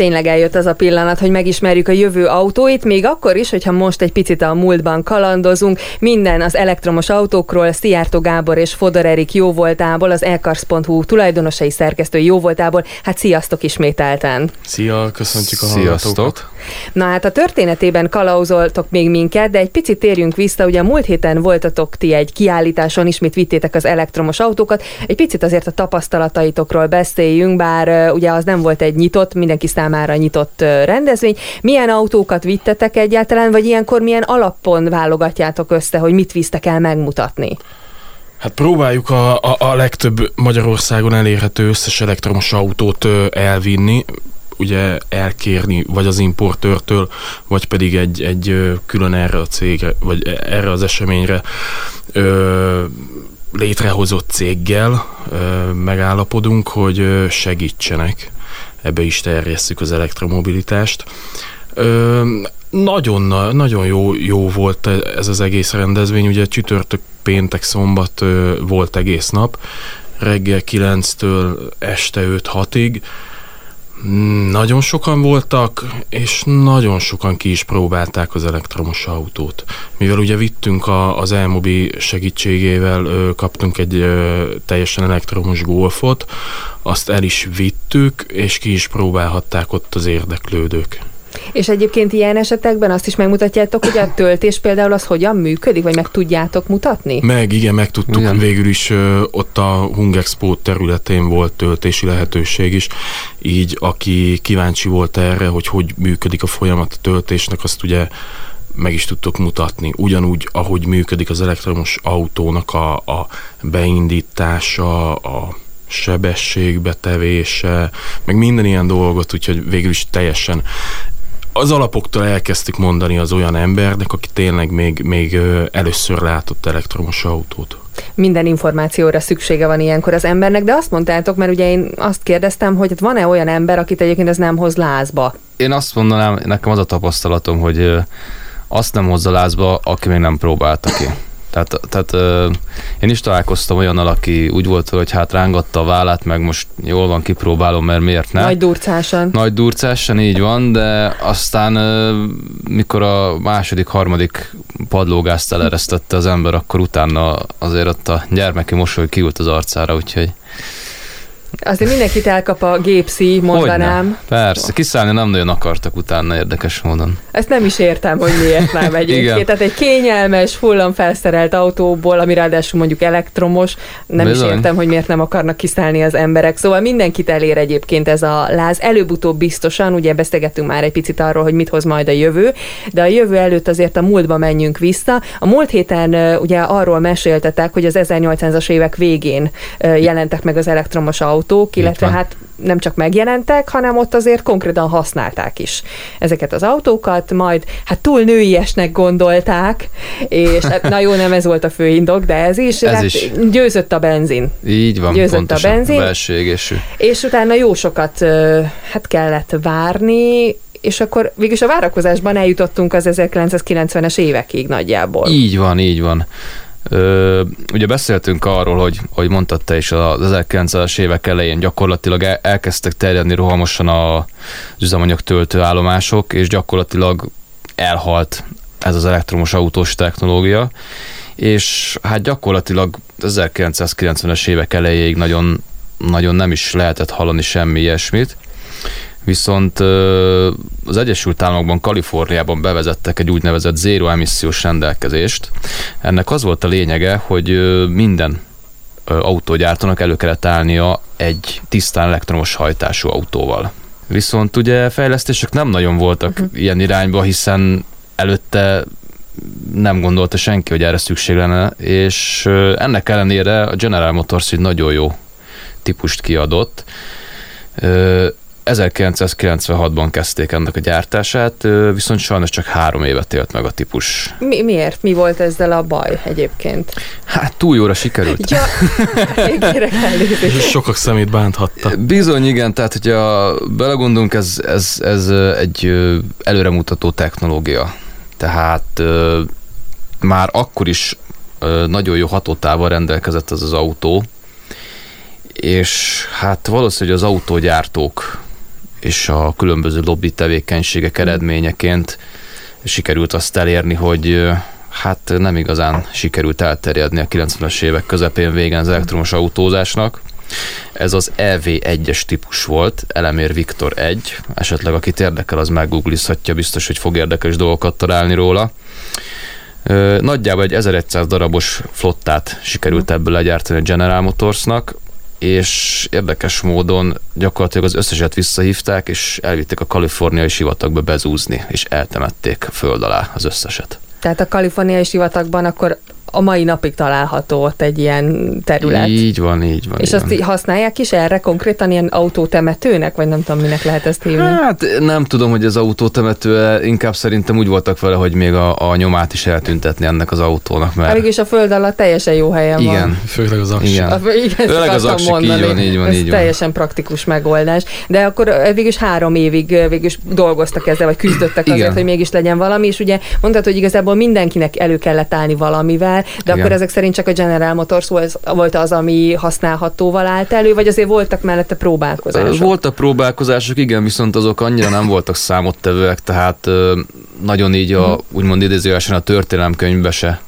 Tényleg eljött az a pillanat, hogy megismerjük a jövő autóit, még akkor is, hogyha most egy picit a múltban kalandozunk. Minden az elektromos autókról, Szijjártó Gábor és Fodor Erik jóvoltából, az elkarsz.hu tulajdonosai szerkesztő jóvoltából. Hát sziasztok ismételten! Szia, köszöntjük a Sziasztok. Na hát a történetében kalauzoltok még minket, de egy picit térjünk vissza, ugye múlt héten voltatok ti egy kiállításon, ismét vittétek az elektromos autókat, egy picit azért a tapasztalataitokról beszéljünk, bár ugye az nem volt egy nyitott, mindenki számára nyitott rendezvény. Milyen autókat vittetek egyáltalán, vagy ilyenkor milyen alapon válogatjátok össze, hogy mit visztek el megmutatni? Hát próbáljuk a, a, a legtöbb Magyarországon elérhető összes elektromos autót elvinni, ugye elkérni, vagy az importőrtől, vagy pedig egy, egy külön erre a cégre, vagy erre az eseményre ö, létrehozott céggel ö, megállapodunk, hogy segítsenek, ebbe is terjesszük az elektromobilitást. Ö, nagyon, na- nagyon jó, jó volt ez az egész rendezvény, ugye csütörtök, péntek, szombat volt egész nap, reggel 9-től este 5-6-ig. Mm, Nagyon sokan voltak, és nagyon sokan ki is próbálták az elektromos autót. Mivel ugye vittünk a, az Elmobi segítségével, ö, kaptunk egy ö, teljesen elektromos golfot, azt el is vittük, és ki is próbálhatták ott az érdeklődők. És egyébként ilyen esetekben azt is megmutatjátok, hogy a töltés például az hogyan működik, vagy meg tudjátok mutatni? Meg, igen, megtudtuk, Igen. igen. végül is ö, ott a Hungexpo területén volt töltési lehetőség is, így aki kíváncsi volt erre, hogy hogy működik a folyamat a töltésnek, azt ugye meg is tudtok mutatni. Ugyanúgy, ahogy működik az elektromos autónak a, a beindítása, a sebességbetevése, meg minden ilyen dolgot, úgyhogy végül is teljesen az alapoktól elkezdtük mondani az olyan embernek, aki tényleg még, még először látott elektromos autót. minden információra szüksége van ilyenkor az embernek, de azt mondtátok, mert ugye én azt kérdeztem, hogy hát van-e olyan ember, akit egyébként ez nem hoz lázba? Én azt mondanám, nekem az a tapasztalatom, hogy azt nem hozza lázba, aki még nem próbálta ki. Tehát, tehát ö, én is találkoztam olyannal, aki úgy volt, hogy hát rángatta a vállát, meg most jól van, kipróbálom, mert miért ne. Nagy durcásan. Nagy durcásan, így van, de aztán ö, mikor a második, harmadik padlógázt eleresztette az ember, akkor utána azért ott a gyermeki mosoly kiült az arcára, úgyhogy Azért mindenkit elkap a gépszi, mondanám. Hogyne. Persze, kiszállni nem nagyon akartak utána érdekes módon. Ezt nem is értem, hogy miért nem egyébként. Tehát egy kényelmes, fullan felszerelt autóból, ami ráadásul mondjuk elektromos, nem Bizony. is értem, hogy miért nem akarnak kiszállni az emberek. Szóval mindenkit elér egyébként ez a láz. Előbb-utóbb biztosan, ugye beszélgettünk már egy picit arról, hogy mit hoz majd a jövő, de a jövő előtt azért a múltba menjünk vissza. A múlt héten ugye arról meséltetek, hogy az 1800-as évek végén jelentek meg az elektromos autók, illetve van. hát nem csak megjelentek, hanem ott azért konkrétan használták is ezeket az autókat, majd hát túl nőiesnek gondolták, és hát, na jó, nem ez volt a fő indok, de ez is, Ez hát is. győzött a benzin. Így van, Győzött a pontosan. benzin. Belső égésű. És utána jó sokat hát kellett várni, és akkor végülis a várakozásban eljutottunk az 1990-es évekig nagyjából. Így van, így van. Ö, ugye beszéltünk arról, hogy, hogy mondtad te is, az 1900-es évek elején gyakorlatilag el, elkezdtek terjedni rohamosan az üzemanyag töltőállomások, és gyakorlatilag elhalt ez az elektromos autós technológia, és hát gyakorlatilag az 1990-es évek elejéig nagyon, nagyon nem is lehetett hallani semmi ilyesmit. Viszont az Egyesült Államokban, Kaliforniában bevezettek egy úgynevezett zéro emissziós rendelkezést. Ennek az volt a lényege, hogy minden autógyártónak elő kellett állnia egy tisztán elektromos hajtású autóval. Viszont ugye fejlesztések nem nagyon voltak uh-huh. ilyen irányba, hiszen előtte nem gondolta senki, hogy erre szükség lenne, és ennek ellenére a General Motors egy nagyon jó típust kiadott. Ö, 1996-ban kezdték ennek a gyártását, viszont sajnos csak három évet élt meg a típus. Mi, miért? Mi volt ezzel a baj egyébként? Hát túl jóra sikerült. Ja, sokak szemét bánthatta. Bizony, igen, tehát hogyha belegondolunk, ez, ez, ez egy előremutató technológia. Tehát már akkor is nagyon jó hatótával rendelkezett ez az autó, és hát valószínűleg az autógyártók és a különböző lobby tevékenységek eredményeként sikerült azt elérni, hogy hát nem igazán sikerült elterjedni a 90-es évek közepén végén az elektromos autózásnak. Ez az EV1-es típus volt, Elemér Viktor 1, esetleg akit érdekel, az meggooglizhatja, biztos, hogy fog érdekes dolgokat találni róla. Nagyjából egy 1100 darabos flottát sikerült ebből legyártani a General Motorsnak, és érdekes módon gyakorlatilag az összeset visszahívták, és elvitték a kaliforniai sivatagba bezúzni, és eltemették föld alá az összeset. Tehát a kaliforniai sivatagban akkor a mai napig található ott egy ilyen terület. Így van, így van. És így azt van. használják is erre konkrétan ilyen autótemetőnek, vagy nem tudom, minek lehet ezt hívni? Hát nem tudom, hogy az autótemető, inkább szerintem úgy voltak vele, hogy még a, a nyomát is eltüntetni ennek az autónak, mert... Pedig is a föld alatt teljesen jó helyen van. Igen, Főleg az aksi. Igen. A, igen, Főleg az akartam aksik, így mondani. van, így van, Ez így van. teljesen praktikus megoldás. De akkor ö, végül is három évig ö, végül is dolgoztak ezzel, vagy küzdöttek azért, Igen. hogy mégis legyen valami, és ugye mondtad, hogy igazából mindenkinek elő kellett állni valamivel, de Igen. akkor ezek szerint csak a General Motors volt- az, ami használhatóval állt elő, vagy azért voltak mellette próbálkozások? Voltak próbálkozások, igen, viszont azok annyira nem voltak számottevőek, tehát nagyon így a, úgymond idézőjelesen a történelemkönyvbe se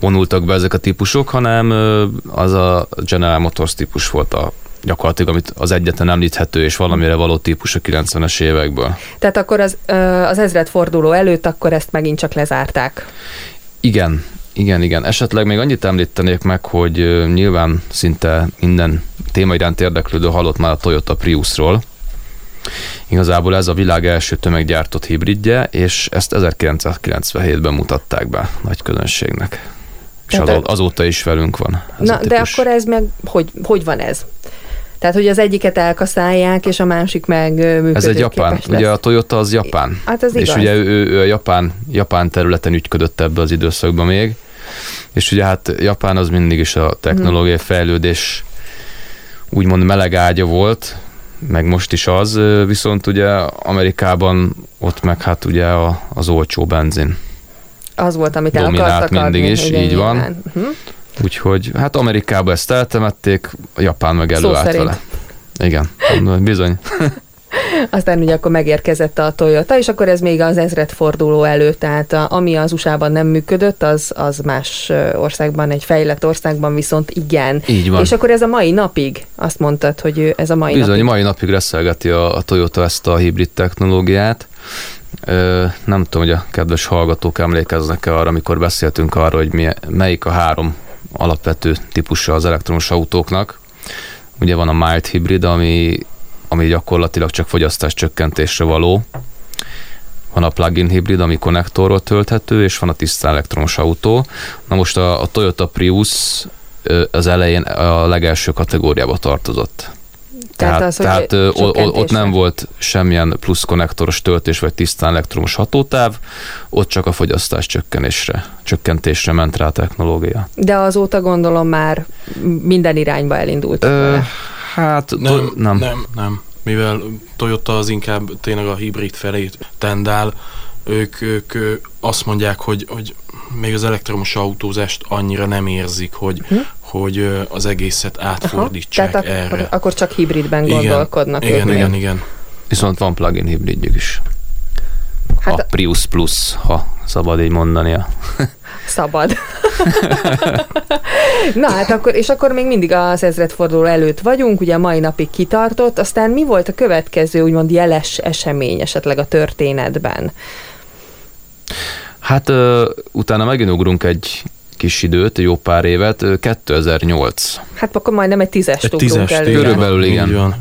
vonultak be ezek a típusok, hanem az a General Motors típus volt a gyakorlatilag amit az egyetlen említhető és valamire való típus a 90-es évekből. Tehát akkor az, az ezredforduló előtt akkor ezt megint csak lezárták. Igen, igen, igen. Esetleg még annyit említenék meg, hogy nyilván szinte minden téma iránt érdeklődő hallott már a Toyota Priusról. Igazából ez a világ első tömeggyártott hibridje, és ezt 1997-ben mutatták be nagy közönségnek. És azó- azóta is velünk van. Ez Na, de akkor ez meg, hogy, hogy van ez? Tehát, hogy az egyiket elkaszálják, és a másik meg ö, Ez egy japán. működőképes lesz. Ugye a Toyota az japán. Hát az és igaz. ugye ő, ő a japán, japán területen ügyködött ebbe az időszakban még, és ugye hát Japán az mindig is a technológiai Mhm. fejlődés úgymond meleg ágya volt, meg most is az, viszont ugye Amerikában ott meg hát ugye a, az olcsó benzin. Az volt, amit el akartak mindig adni. is, igen, így van. Uh-huh. Úgyhogy hát Amerikában ezt eltemették, Japán meg előállt vele. Igen, bizony. Aztán ugye akkor megérkezett a Toyota, és akkor ez még az ezredforduló előtt, tehát a, ami az USA-ban nem működött, az, az más országban, egy fejlett országban viszont igen. Így van. És akkor ez a mai napig, azt mondtad, hogy ez a mai Bizony, napig. mai napig reszelgeti a, a Toyota ezt a hibrid technológiát. Ö, nem tudom, hogy a kedves hallgatók emlékeznek-e arra, amikor beszéltünk arról, hogy mi, melyik a három alapvető típusa az elektromos autóknak. Ugye van a mild hibrid, ami, ami gyakorlatilag csak fogyasztás csökkentésre való. Van a plug-in hibrid, ami konnektorról tölthető, és van a tiszta elektromos autó. Na most a, a Toyota Prius az elején a legelső kategóriába tartozott. Tehát Tehát, az, tehát, ö, ott nem volt semmilyen plusz konnektoros töltés vagy tisztán elektromos hatótáv, ott csak a fogyasztás csökkenésre, csökkentésre ment rá a technológia. De azóta gondolom már minden irányba elindultak Ö, hát Nem, to- nem, nem, nem. Mivel Toyota az inkább tényleg a hibrid felé tendál, ők, ők azt mondják, hogy, hogy még az elektromos autózást annyira nem érzik, hogy, Hm? hogy az egészet átfordítsák Tehát erre. akkor, akkor csak hibridben Igen, gondolkodnak igen, ők. igen, igen. Viszont van plug-in hibridjük is. Hát, Hát a Prius Plus, ha szabad így mondania. szabad. Na hát akkor, és akkor még mindig az ezredforduló előtt vagyunk, ugye a mai napig kitartott, aztán mi volt a következő úgymond jeles esemény esetleg a történetben? Hát ö, utána megint ugrunk egy kis időt, egy jó pár évet, ö, 2008. Hát akkor majdnem egy tízest Egy tízes előre. Körülbelül igen. Így van.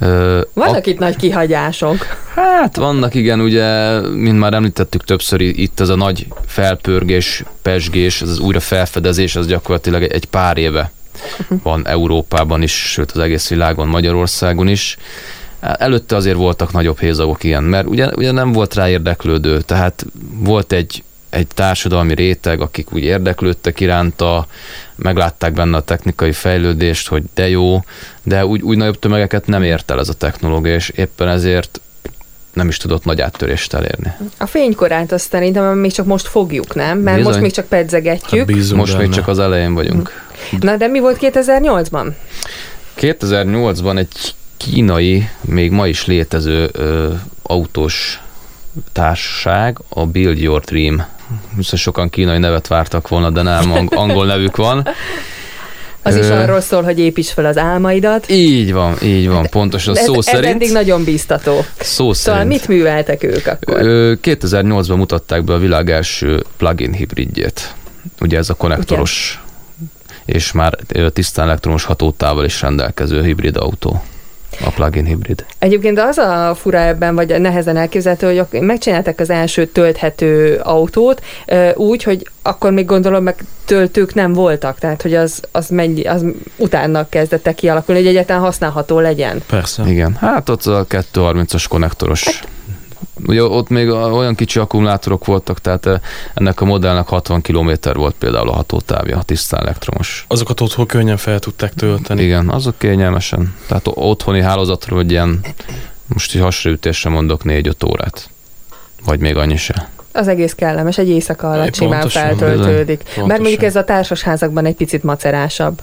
Ö, Vannak itt nagy kihagyások. Hát vannak igen, ugye, mint már említettük többször, itt ez a nagy felpörgés, pesgés, ez az újra felfedezés, az gyakorlatilag egy pár éve van Európában is, sőt az egész világon, Magyarországon is. Előtte azért voltak nagyobb hézagok ilyen, mert ugye, ugye nem volt rá érdeklődő, tehát volt egy, egy társadalmi réteg, akik úgy érdeklődtek iránta, meglátták benne a technikai fejlődést, hogy de jó, de úgy, úgy nagyobb tömegeket nem ért el ez a technológia, és éppen ezért nem is tudott nagy áttörést elérni. A fénykorát azt szerintem még csak most fogjuk, nem? Mert Bizony. most még csak pedzegetjük. Hát Most még benne. csak az elején vagyunk. Na de mi volt 2008-ban? 2008-ban egy kínai, még ma is létező ö, autós társaság, a Build Your Dream. Viszont sokan kínai nevet vártak volna, de nem, angol nevük van. Az is arról szól, hogy építs fel az álmaidat. Így van, így van, pontosan ez, szó ez szerint. eddig nagyon biztató. Szó Szóval szerint. mit műveltek ők akkor? Ö, 2008-ban mutatták be a világ első plug-in hibridjét. Ugye ez a konnektoros és már tisztán elektromos hatótával is rendelkező hibrid autó. A plug-in hibrid. Egyébként az a fura ebben, vagy nehezen elképzelhető, hogy ak- megcsinálták az első tölthető autót úgy, hogy akkor még gondolom meg töltők nem voltak, tehát hogy az, az, mennyi, az utána kezdett kialakulni, hogy egyáltalán használható legyen. Persze. Igen, hát ott a 230-as konnektoros. Hát- Ugye ott még olyan kicsi akkumulátorok voltak, tehát eh, ennek a modellnek 60 km volt például a hatótávja, a tisztán elektromos. Azokat otthon könnyen fel tudták tölteni. Igen, azok kényelmesen. Tehát otthoni hálózatról egy ilyen, most így hasraütésre mondok 4-5 órát. Vagy még annyi se. Az egész kellemes, egy éjszaka alatt simán feltöltődik. Mert mondjuk ez a társasházakban egy picit macerásabb.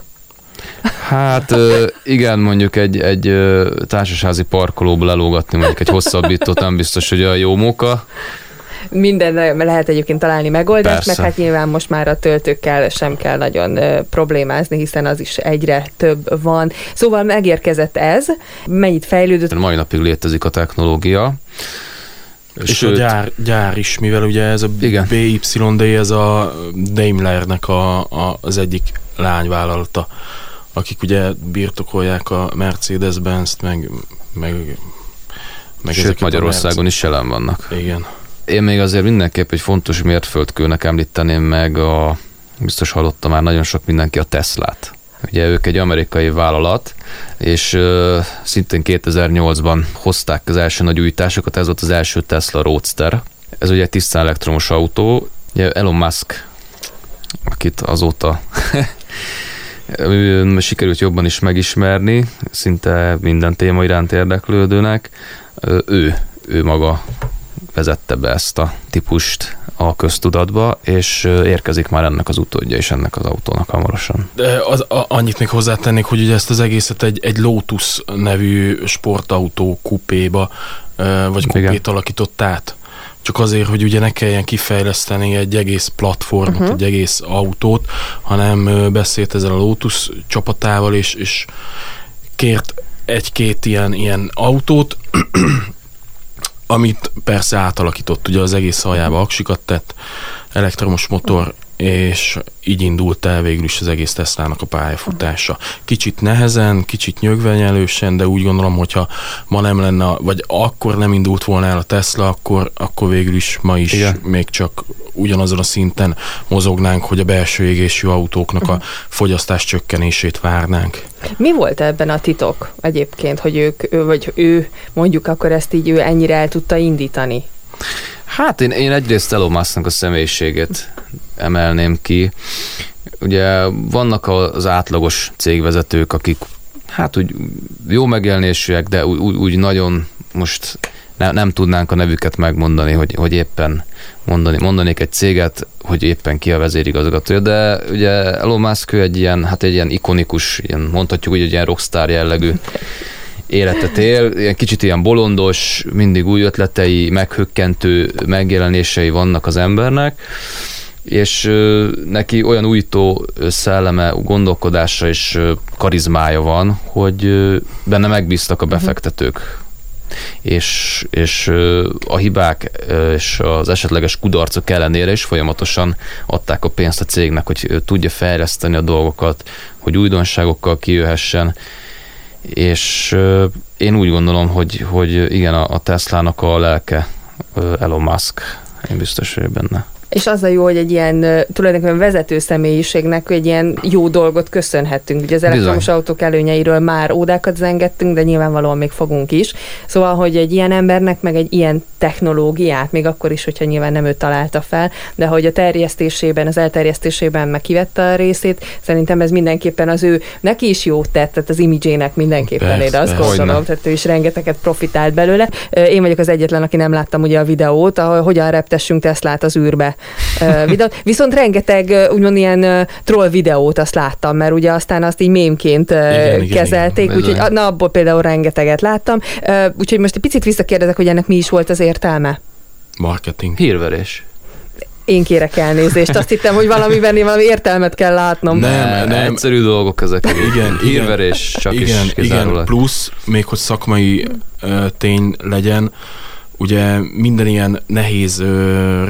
Hát igen, mondjuk egy, egy társasházi parkolóba lelógatni mondjuk egy hosszabbítót nem biztos, hogy a jó móka. Mindenre lehet egyébként találni megoldást, Persze. meg hát nyilván most már a töltőkkel sem kell nagyon problémázni, hiszen az is egyre több van. Szóval megérkezett ez, mennyit fejlődött, Mai napig létezik a technológia. És Sőt. a gyár, gyár is, mivel ugye ez a Igen. BYD, ez a Daimlernek a, a, az egyik lányvállalata, akik ugye birtokolják a Mercedes-Benz-t, meg, meg, meg Sőt, Magyarországon is jelen vannak. Igen. Én még azért mindenképp egy fontos mérföldkőnek említeném meg a, biztos hallotta már nagyon sok mindenki a Teslát. Ugye ők egy amerikai vállalat, és ö, szintén 2008-ban hozták az első nagy újításokat, ez volt az első Tesla Roadster. Ez ugye egy tisztán elektromos autó. Ugye Elon Musk, akit azóta sikerült jobban is megismerni, szinte minden téma iránt érdeklődőnek, ő, ő maga vezette be ezt a típust a köztudatba, és érkezik már ennek az utódja is ennek az autónak hamarosan. De az, a, annyit még hozzátennék, hogy ugye ezt az egészet egy, egy Lotus nevű sportautó kupéba, vagy Igen. kupét alakított át. Csak azért, hogy ugye ne kelljen kifejleszteni egy egész platformot, uh-huh. egy egész autót, hanem beszélt ezzel a Lotus csapatával, és, és kért egy-két ilyen, ilyen autót, amit persze átalakított, ugye az egész aljába aksikat tett, elektromos motor, és így indult el végül is az egész Teslának a pályafutása. Kicsit nehezen, kicsit nyögvenyelősen, de úgy gondolom, hogyha ma nem lenne, vagy akkor nem indult volna el a Tesla, akkor, akkor végül is ma is Igen. még csak ugyanazon a szinten mozognánk, hogy a belső égésű autóknak a fogyasztás csökkenését várnánk. Mi volt ebben a titok egyébként, hogy ők, ő, vagy ő, mondjuk akkor ezt így ő ennyire el tudta indítani? Hát én, én egyrészt Elon Musknak a személyiségét emelném ki. Ugye vannak az átlagos cégvezetők, akik hát úgy jó megjelenésűek, de úgy, úgy, nagyon most ne, nem tudnánk a nevüket megmondani, hogy, hogy éppen mondani, mondanék egy céget, hogy éppen ki a vezérigazgatója, de ugye Elon Musk ő egy ilyen, hát egy ilyen ikonikus, ilyen, mondhatjuk úgy, hogy ilyen rockstar jellegű életet él, ilyen kicsit ilyen bolondos, mindig új ötletei, meghökkentő megjelenései vannak az embernek, és neki olyan újító szelleme, gondolkodása és karizmája van, hogy benne megbíztak a befektetők. És, és a hibák és az esetleges kudarcok ellenére is folyamatosan adták a pénzt a cégnek, hogy tudja fejleszteni a dolgokat, hogy újdonságokkal kijöhessen, és én úgy gondolom, hogy, hogy igen, a, Teslának a lelke Elon Musk, én biztos vagyok benne. És az a jó, hogy egy ilyen tulajdonképpen vezető személyiségnek egy ilyen jó dolgot köszönhetünk. Ugye az elektromos Bizony. autók előnyeiről már ódákat zengettünk, de nyilvánvalóan még fogunk is. Szóval, hogy egy ilyen embernek meg egy ilyen technológiát, még akkor is, hogyha nyilván nem ő találta fel, de hogy a terjesztésében, az elterjesztésében meg kivette a részét, szerintem ez mindenképpen az ő, neki is jót tett, tehát az imidzsének mindenképpen, Persze, én azt persze. gondolom, tehát ő is rengeteget profitált belőle. Én vagyok az egyetlen, aki nem láttam ugye a videót, ahol hogyan reptessünk Teslát az űrbe videót. Viszont rengeteg úgymond ilyen troll videót azt láttam, mert ugye aztán azt így mémként igen, kezelték, úgyhogy na abból például rengeteget láttam. Úgyhogy most egy picit visszakérdezek, hogy ennek mi is volt az értelme? Marketing. Hírverés én kérek elnézést. Azt hittem, hogy valamiben valami értelmet kell látnom. Nem, nem. Egyszerű dolgok ezek. Igen, hírverés csak igen, is Igen, plusz, még hogy szakmai uh, tény legyen, ugye minden ilyen nehéz uh,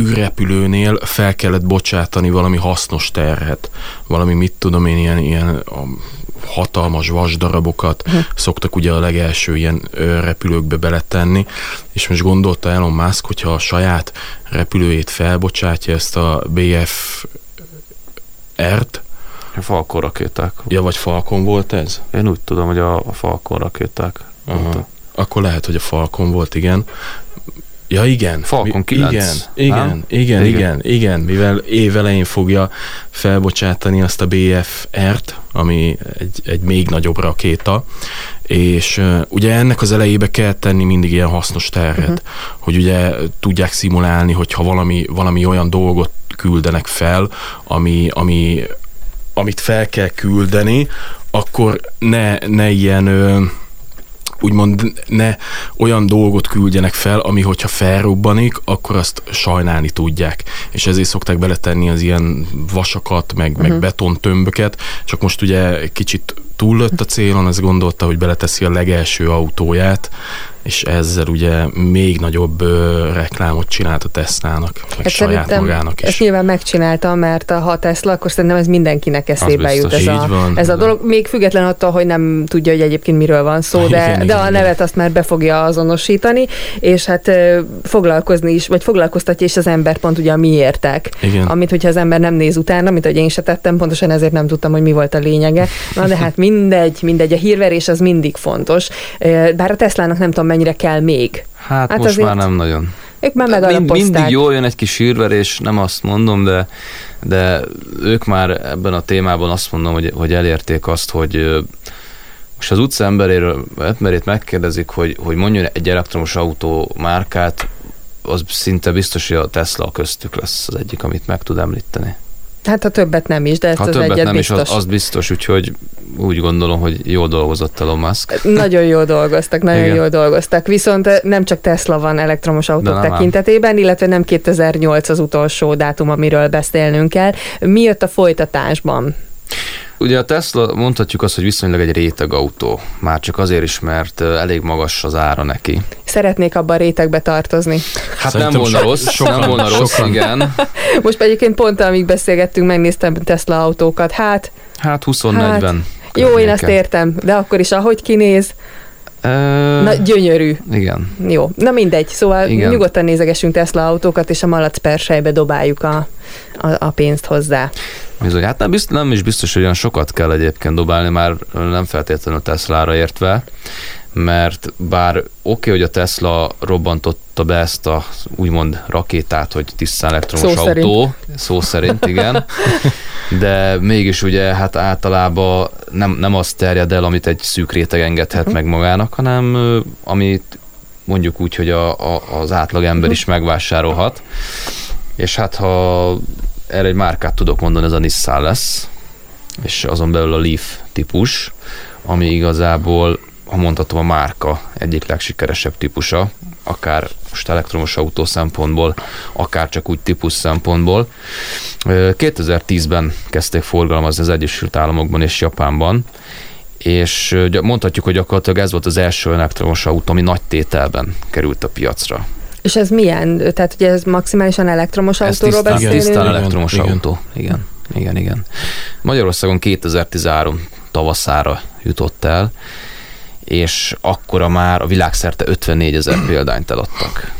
űrrepülőnél fel kellett bocsátani valami hasznos terhet, valami mit tudom én, ilyen, ilyen a hatalmas vasdarabokat uh-huh. szoktak ugye a legelső ilyen repülőkbe beletenni, és most gondolta Elon Musk, hogyha a saját repülőjét felbocsátja ezt a BF R-t, Falcon rakéták. Ja, vagy Falcon volt ez? Én úgy tudom, hogy a, a Falcon rakéták. Aha. Akkor lehet, hogy a Falcon volt, igen. Ja, igen. Falcon 9. Igen, igen, igen, igen, igen, igen, mivel évelején fogja felbocsátani azt a BFR-t, ami egy, egy még nagyobb rakéta, és uh, ugye ennek az elejébe kell tenni mindig ilyen hasznos terhet, uh-huh. hogy ugye tudják szimulálni, hogyha valami, valami olyan dolgot küldenek fel, ami, ami, amit fel kell küldeni, akkor ne, ne ilyen uh, úgymond ne olyan dolgot küldjenek fel, ami hogyha felrobbanik, akkor azt sajnálni tudják. És ezért szokták beletenni az ilyen vasakat, meg, uh-huh. meg mhm. betontömböket, csak most ugye kicsit túllött a célon, ez gondolta, hogy beleteszi a legelső autóját, és ezzel ugye még nagyobb ö, reklámot csinált a Tesla-nak, meg hát saját magának is. Ezt nyilván megcsinálta, mert ha Tesla, akkor szerintem ez mindenkinek eszébe jut ez, a, van, ez a dolog. Még független attól, hogy nem tudja, hogy egyébként miről van szó, de, igen, de igen, a nevet azt már be fogja azonosítani, és hát foglalkozni is, vagy foglalkoztatja is az ember pont ugye a miértek. Igen. Amit, hogyha az ember nem néz utána, mint hogy én se tettem, pontosan ezért nem tudtam, hogy mi volt a lényege. Na de hát mindegy, mindegy, a hírverés az mindig fontos. Bár a Teslának nem tudom, mennyire kell még. Hát, hát most már nem nagyon. Ők már Mind, Mindig jól jön egy kis sírverés, nem azt mondom, de, de ők már ebben a témában azt mondom, hogy, hogy elérték azt, hogy most az utca emberéről, emberét megkérdezik, hogy, hogy mondjon egy elektromos autó márkát, az szinte biztos, hogy a Tesla köztük lesz az egyik, amit meg tud említeni. Hát a többet nem is, de ezt ha az többet egyet nem biztos. is, az, az biztos, úgyhogy úgy gondolom, hogy jól dolgozott Elon Musk. Nagyon jól dolgoztak, nagyon Igen. jól dolgoztak. Viszont eh, nem csak Tesla van elektromos autók tekintetében, ám. illetve nem 2008 az utolsó dátum, amiről beszélnünk kell. Mi jött a folytatásban? Ugye a Tesla mondhatjuk azt, hogy viszonylag egy réteg autó. Már csak azért is, mert elég magas az ára neki. Szeretnék abban a rétegbe tartozni. Hát Szerintem nem volna rossz, sokan, nem volna rossz, sokan. igen. Most egyébként pont amíg beszélgettünk, megnéztem Tesla autókat. Hát... Hát 20-40. Hát, jó, én ezt értem, de akkor is ahogy kinéz, Na, gyönyörű. Igen. Jó, na mindegy, szóval igen. nyugodtan nézegessünk Tesla autókat, és a malac persejbe dobáljuk a, a, a pénzt hozzá. Bizony, hát nem, biztos, nem is biztos, hogy olyan sokat kell egyébként dobálni, már nem feltétlenül Tesla-ra értve, mert bár oké, okay, hogy a Tesla robbantotta be ezt a úgymond rakétát, hogy tisztán elektromos szó autó, szerint. szó szerint, igen, de mégis ugye hát általában nem, nem azt terjed el, amit egy szűk réteg engedhet uh-huh. meg magának, hanem amit mondjuk úgy, hogy a, a, az átlag ember uh-huh. is megvásárolhat. És hát ha erre egy márkát tudok mondani, ez a Nissan lesz, és azon belül a Leaf típus, ami igazából ha mondhatom, a márka egyik legsikeresebb típusa, akár most elektromos autó szempontból, akár csak úgy típus szempontból. 2010-ben kezdték forgalmazni az Egyesült Államokban és Japánban, és mondhatjuk, hogy gyakorlatilag ez volt az első elektromos autó, ami nagy tételben került a piacra. És ez milyen? Tehát ugye ez maximálisan elektromos ez autóról tisztán, beszélünk? Tisztán elektromos igen. autó, igen. Igen, igen. Magyarországon 2013 tavaszára jutott el, és akkora már a világszerte 54 ezer példányt eladtak.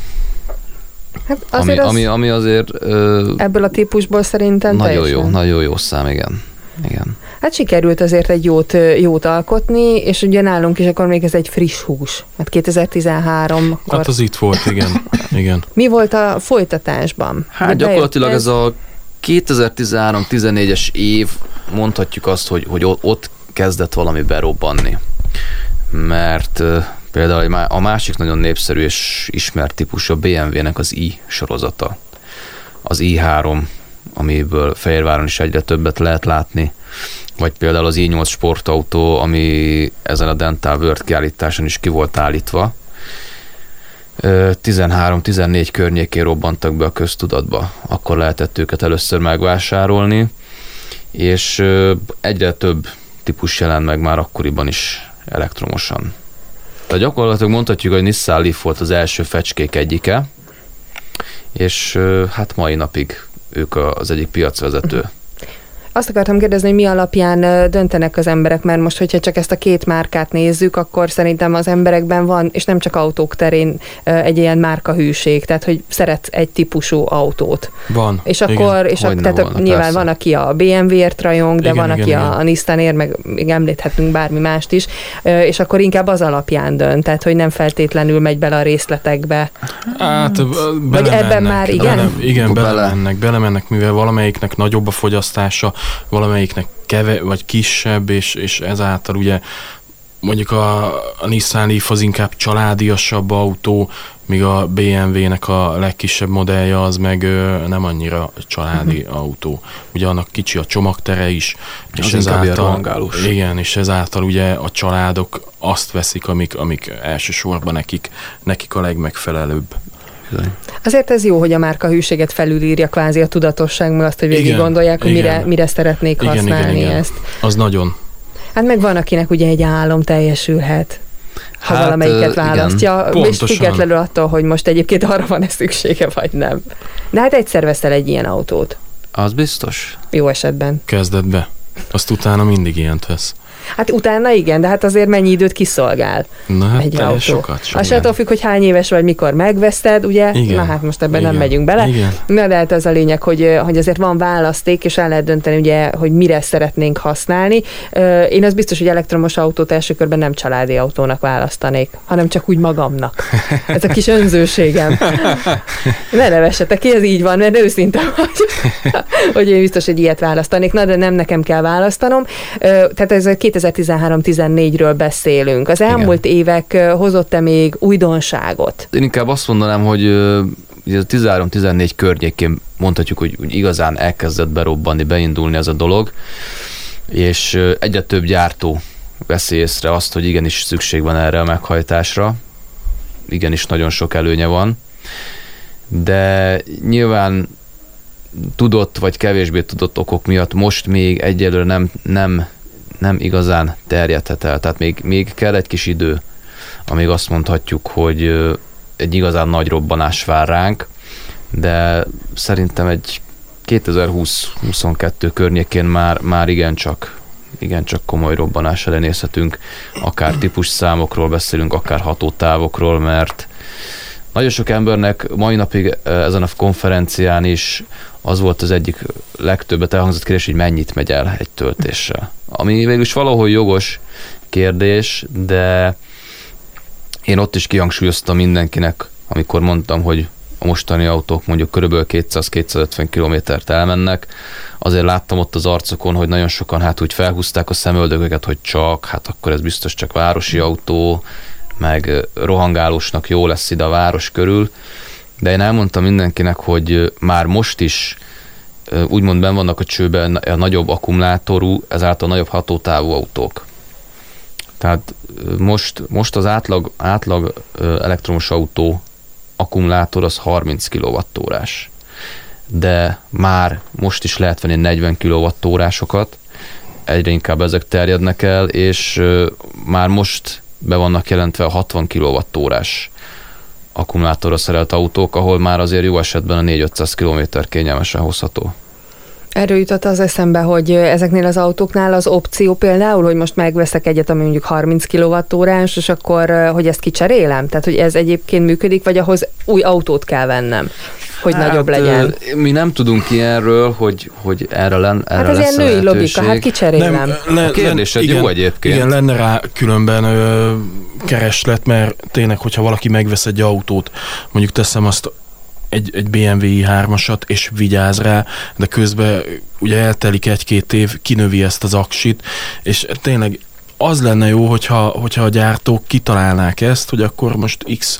Hát azért ami, az ami, ami azért... Ö, ebből a típusból szerintem Nagyon teljesen. jó, nagyon jó szám, igen. igen. Hát sikerült azért egy jót, jót alkotni, és ugye nálunk is akkor még ez egy friss hús. Hát 2013 Hát az itt volt, igen. igen. Mi volt a folytatásban? Hát De gyakorlatilag ez, ez a 2013-14-es év, mondhatjuk azt, hogy, hogy ott kezdett valami berobbanni mert például a másik nagyon népszerű és ismert típus a BMW-nek az i sorozata. Az i3, amiből Fehérváron is egyre többet lehet látni, vagy például az i8 sportautó, ami ezen a Dental World kiállításon is ki volt állítva. 13-14 környékén robbantak be a köztudatba, akkor lehetett őket először megvásárolni, és egyre több típus jelent meg már akkoriban is elektromosan. Tehát gyakorlatilag mondhatjuk, hogy Nissan Leaf volt az első fecskék egyike, és hát mai napig ők az egyik piacvezető. Azt akartam kérdezni, hogy mi alapján döntenek az emberek, mert most, hogyha csak ezt a két márkát nézzük, akkor szerintem az emberekben van, és nem csak autók terén egy ilyen márkahűség, tehát hogy szeret egy típusú autót. Van. És akkor, és a, tehát volna, nyilván persze. van, aki a BMW-ért rajong, de igen, van, igen, aki igen. a, a Nissanért, meg még említhetünk bármi mást is, és akkor inkább az alapján dönt, tehát hogy nem feltétlenül megy bele a részletekbe. Hát, Vagy ebben már igen? Bele, igen, belemennek, belemennek, mivel valamelyiknek nagyobb a fogyasztása, valamelyiknek keve, vagy kisebb, és, és ezáltal ugye mondjuk a, a Nissan Leaf az inkább családiasabb autó, míg a BMW-nek a legkisebb modellje az meg ö, nem annyira családi uh-huh. autó. Ugye annak kicsi a csomagtere is, és az ezáltal, igen, és ezáltal ugye a családok azt veszik, amik, amik elsősorban nekik, nekik a legmegfelelőbb. Azért ez jó, hogy a márka hűséget felülírja kvázi a tudatosság, meg azt, hogy végig gondolják, hogy mire, mire szeretnék igen, használni igen, igen. ezt. Az nagyon. Hát meg van, akinek ugye egy álom teljesülhet ha hát, valamelyiket választja, igen. és függetlenül attól, hogy most egyébként arra van-e szüksége, vagy nem. De hát egyszer veszel egy ilyen autót. Az biztos. Jó esetben. Kezded be. Azt utána mindig ilyent vesz. Hát utána igen, de hát azért mennyi időt kiszolgál Na, hát egy autó. Sokat, sokat. attól függ, hogy hány éves vagy, mikor megveszted, ugye? Igen. Na hát most ebben igen. nem megyünk bele. Igen. Na de hát az a lényeg, hogy, hogy azért van választék, és el lehet dönteni, ugye, hogy mire szeretnénk használni. Én az biztos, hogy elektromos autót első körben nem családi autónak választanék, hanem csak úgy magamnak. Ez a kis önzőségem. ne nevessetek ki, ez így van, mert őszinte vagy, hogy én biztos, hogy ilyet választanék. Na, de nem nekem kell választanom. Tehát ez a 2013-14-ről beszélünk. Az elmúlt Igen. évek hozott-e még újdonságot? Én inkább azt mondanám, hogy ugye a 13-14 környékén mondhatjuk, hogy igazán elkezdett berobbanni, beindulni ez a dolog, és egyre több gyártó veszi észre azt, hogy igenis szükség van erre a meghajtásra, igenis nagyon sok előnye van, de nyilván tudott vagy kevésbé tudott okok miatt most még egyelőre nem, nem nem igazán terjedhet el. Tehát még, még kell egy kis idő, amíg azt mondhatjuk, hogy egy igazán nagy robbanás vár ránk, de szerintem egy 2020-22 környékén már, már igencsak igencsak komoly robbanás ellenézhetünk, akár típus számokról beszélünk, akár hatótávokról, mert nagyon sok embernek mai napig ezen a konferencián is az volt az egyik legtöbbet elhangzott kérdés, hogy mennyit megy el egy töltéssel. Ami végül is valahol jogos kérdés, de én ott is kihangsúlyoztam mindenkinek, amikor mondtam, hogy a mostani autók mondjuk körülbelül 200-250 kilométert elmennek, azért láttam ott az arcokon, hogy nagyon sokan hát úgy felhúzták a szemöldögöket, hogy csak, hát akkor ez biztos csak városi autó, meg rohangálósnak jó lesz ide a város körül, de én elmondtam mindenkinek, hogy már most is úgymond ben vannak a csőben a nagyobb akkumulátorú, ezáltal nagyobb hatótávú autók. Tehát most, most az átlag, átlag elektromos autó akkumulátor az 30 kWh de már most is lehet venni 40 kWh egyre inkább ezek terjednek el, és már most be vannak jelentve a 60 kWh akkumulátorra szerelt autók, ahol már azért jó esetben a 4-500 km kényelmesen hozható. Erről jutott az eszembe, hogy ezeknél az autóknál az opció például, hogy most megveszek egyet, ami mondjuk 30 kWh és akkor hogy ezt kicserélem? Tehát, hogy ez egyébként működik, vagy ahhoz új autót kell vennem, hogy hát, nagyobb legyen? Mi nem tudunk ilyenről, hogy, hogy erre, len, erre hát ez ilyen női logika, hát kicserélem. Nem, le, a kérdésed igen, jó egyébként. Igen, lenne rá különben ö, kereslet, mert tényleg, hogyha valaki megvesz egy autót, mondjuk teszem azt egy, egy BMW i3-asat, és vigyáz rá, de közben ugye eltelik egy-két év, kinövi ezt az aksit, és tényleg az lenne jó, hogyha, hogyha a gyártók kitalálnák ezt, hogy akkor most X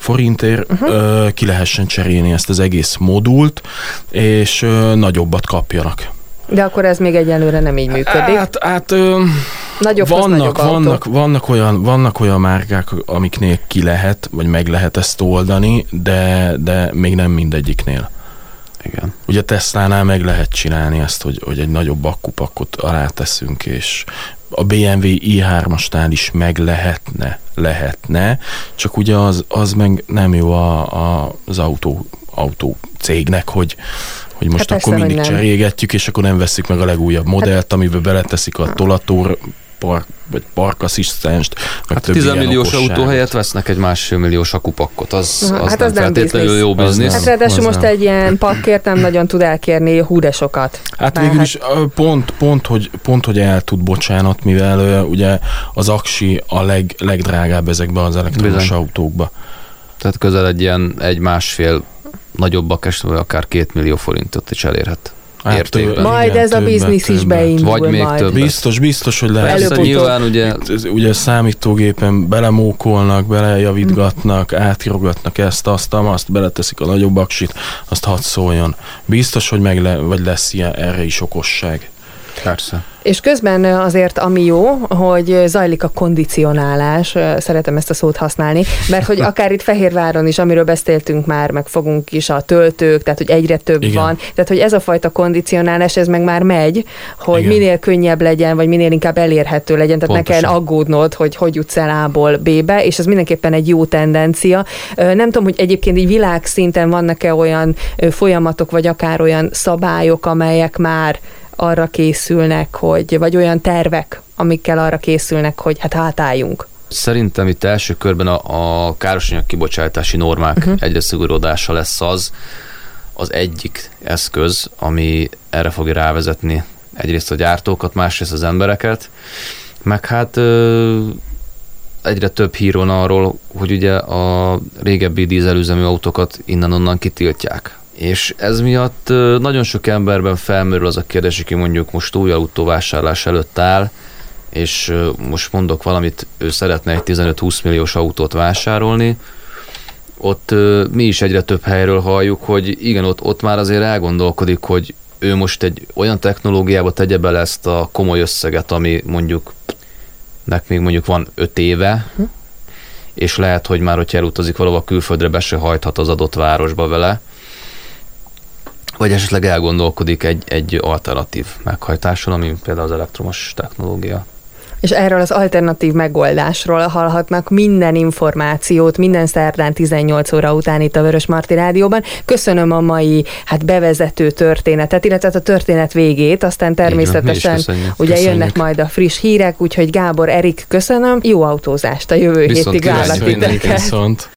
forintért uh-huh. ö, ki lehessen cserélni ezt az egész modult, és ö, nagyobbat kapjanak. De akkor ez még egyelőre nem így működik. Hát, hát ö, Nagyobb vannak, vannak, vannak, olyan, vannak olyan márkák, amiknél ki lehet, vagy meg lehet ezt oldani, de, de még nem mindegyiknél. Igen. Ugye Tesla-nál meg lehet csinálni ezt, hogy, hogy egy nagyobb akkupakot alá teszünk, és a BMW i3-asnál is meg lehetne, lehetne, csak ugye az, az meg nem jó a, a, az autó, autó cégnek, hogy, hogy most Hát akkor persze, mindig cserégetjük, és akkor nem veszik meg a legújabb modellt, amiben beleteszik a tolatór park, vagy parkasszisztenst, meg Hát több 10 ilyen milliós autó helyett vesznek egy másfél milliós akupakkot. Az, Aha, az hát nem az nem feltétlenül biznisz. jó biznisz. Hát nem. ráadásul most nem. egy ilyen pakkért nem nagyon tud elkérni hú de sokat. Hát Bár végül is ö, pont, pont, hogy, pont, hogy el tud, bocsánat, mivel ugye az aksi a leg, legdrágább ezekben az elektromos Bizony. autókba. Tehát közel egy ilyen egy másfél nagyobbak esetleg akár két millió forintot is elérhet. Értékben. tő- Majd igen, ez a többet, biznisz is többet. beindul Vagy még majd. több. Biztos, biztos, hogy lehet. Persze nyilván ugye Itt, ugye számítógépen belemókolnak, belejavítgatnak, átirogatnak ezt, azt, azt, beleteszik a nagyobb aksit, azt hadd szóljon. Biztos, hogy meg le, vagy lesz ilyen, erre is okosság. Persze. És közben azért ami jó, hogy zajlik a kondicionálás, szeretem ezt a szót használni, mert hogy akár itt Fehérváron is, amiről beszéltünk már, meg fogunk is a töltők, tehát hogy egyre több Igen. van, tehát hogy ez a fajta kondicionálás, ez meg már megy, hogy Igen. minél könnyebb legyen, vagy minél inkább elérhető legyen, tehát ne Pontosan. kell aggódnod, hogy hogy jutsz el A-ból B-be, és ez mindenképpen egy jó tendencia. Nem tudom, hogy egyébként így világszinten vannak-e olyan folyamatok, vagy akár olyan szabályok, amelyek már arra készülnek, hogy, vagy olyan tervek, amikkel arra készülnek, hogy hát hátálljunk. Szerintem itt első körben a, a károsanyag kibocsátási normák uh-huh. egyre szigorúdása lesz az, az egyik eszköz, ami erre fogja rávezetni egyrészt a gyártókat, másrészt az embereket, meg hát ö, egyre több hír van arról, hogy ugye a régebbi dízelüzemű autókat innen-onnan kitiltják. És ez miatt nagyon sok emberben felmerül az a kérdés, aki mondjuk most új autóvásárlás előtt áll, és most mondok valamit, ő szeretne egy 15-20 milliós autót vásárolni, ott mi is egyre több helyről halljuk, hogy igen, ott, ott már azért elgondolkodik, hogy ő most egy olyan technológiába tegye bele ezt a komoly összeget, ami mondjuk nek még mondjuk van 5 éve, és lehet, hogy már, hogyha elutazik valahova külföldre, be se hajthat az adott városba vele, vagy esetleg elgondolkodik egy, egy alternatív meghajtáson, ami például az elektromos technológia. És erről az alternatív megoldásról hallhatnak minden információt, minden szerdán 18 óra után itt a Vörös Marti Rádióban. Köszönöm a mai hát bevezető történetet, illetve a történet végét, aztán természetesen is köszönjük. ugye Köszönjük. jönnek majd a friss hírek, úgyhogy Gábor, Erik, köszönöm. Jó autózást a jövő Viszont hétig. Viszont.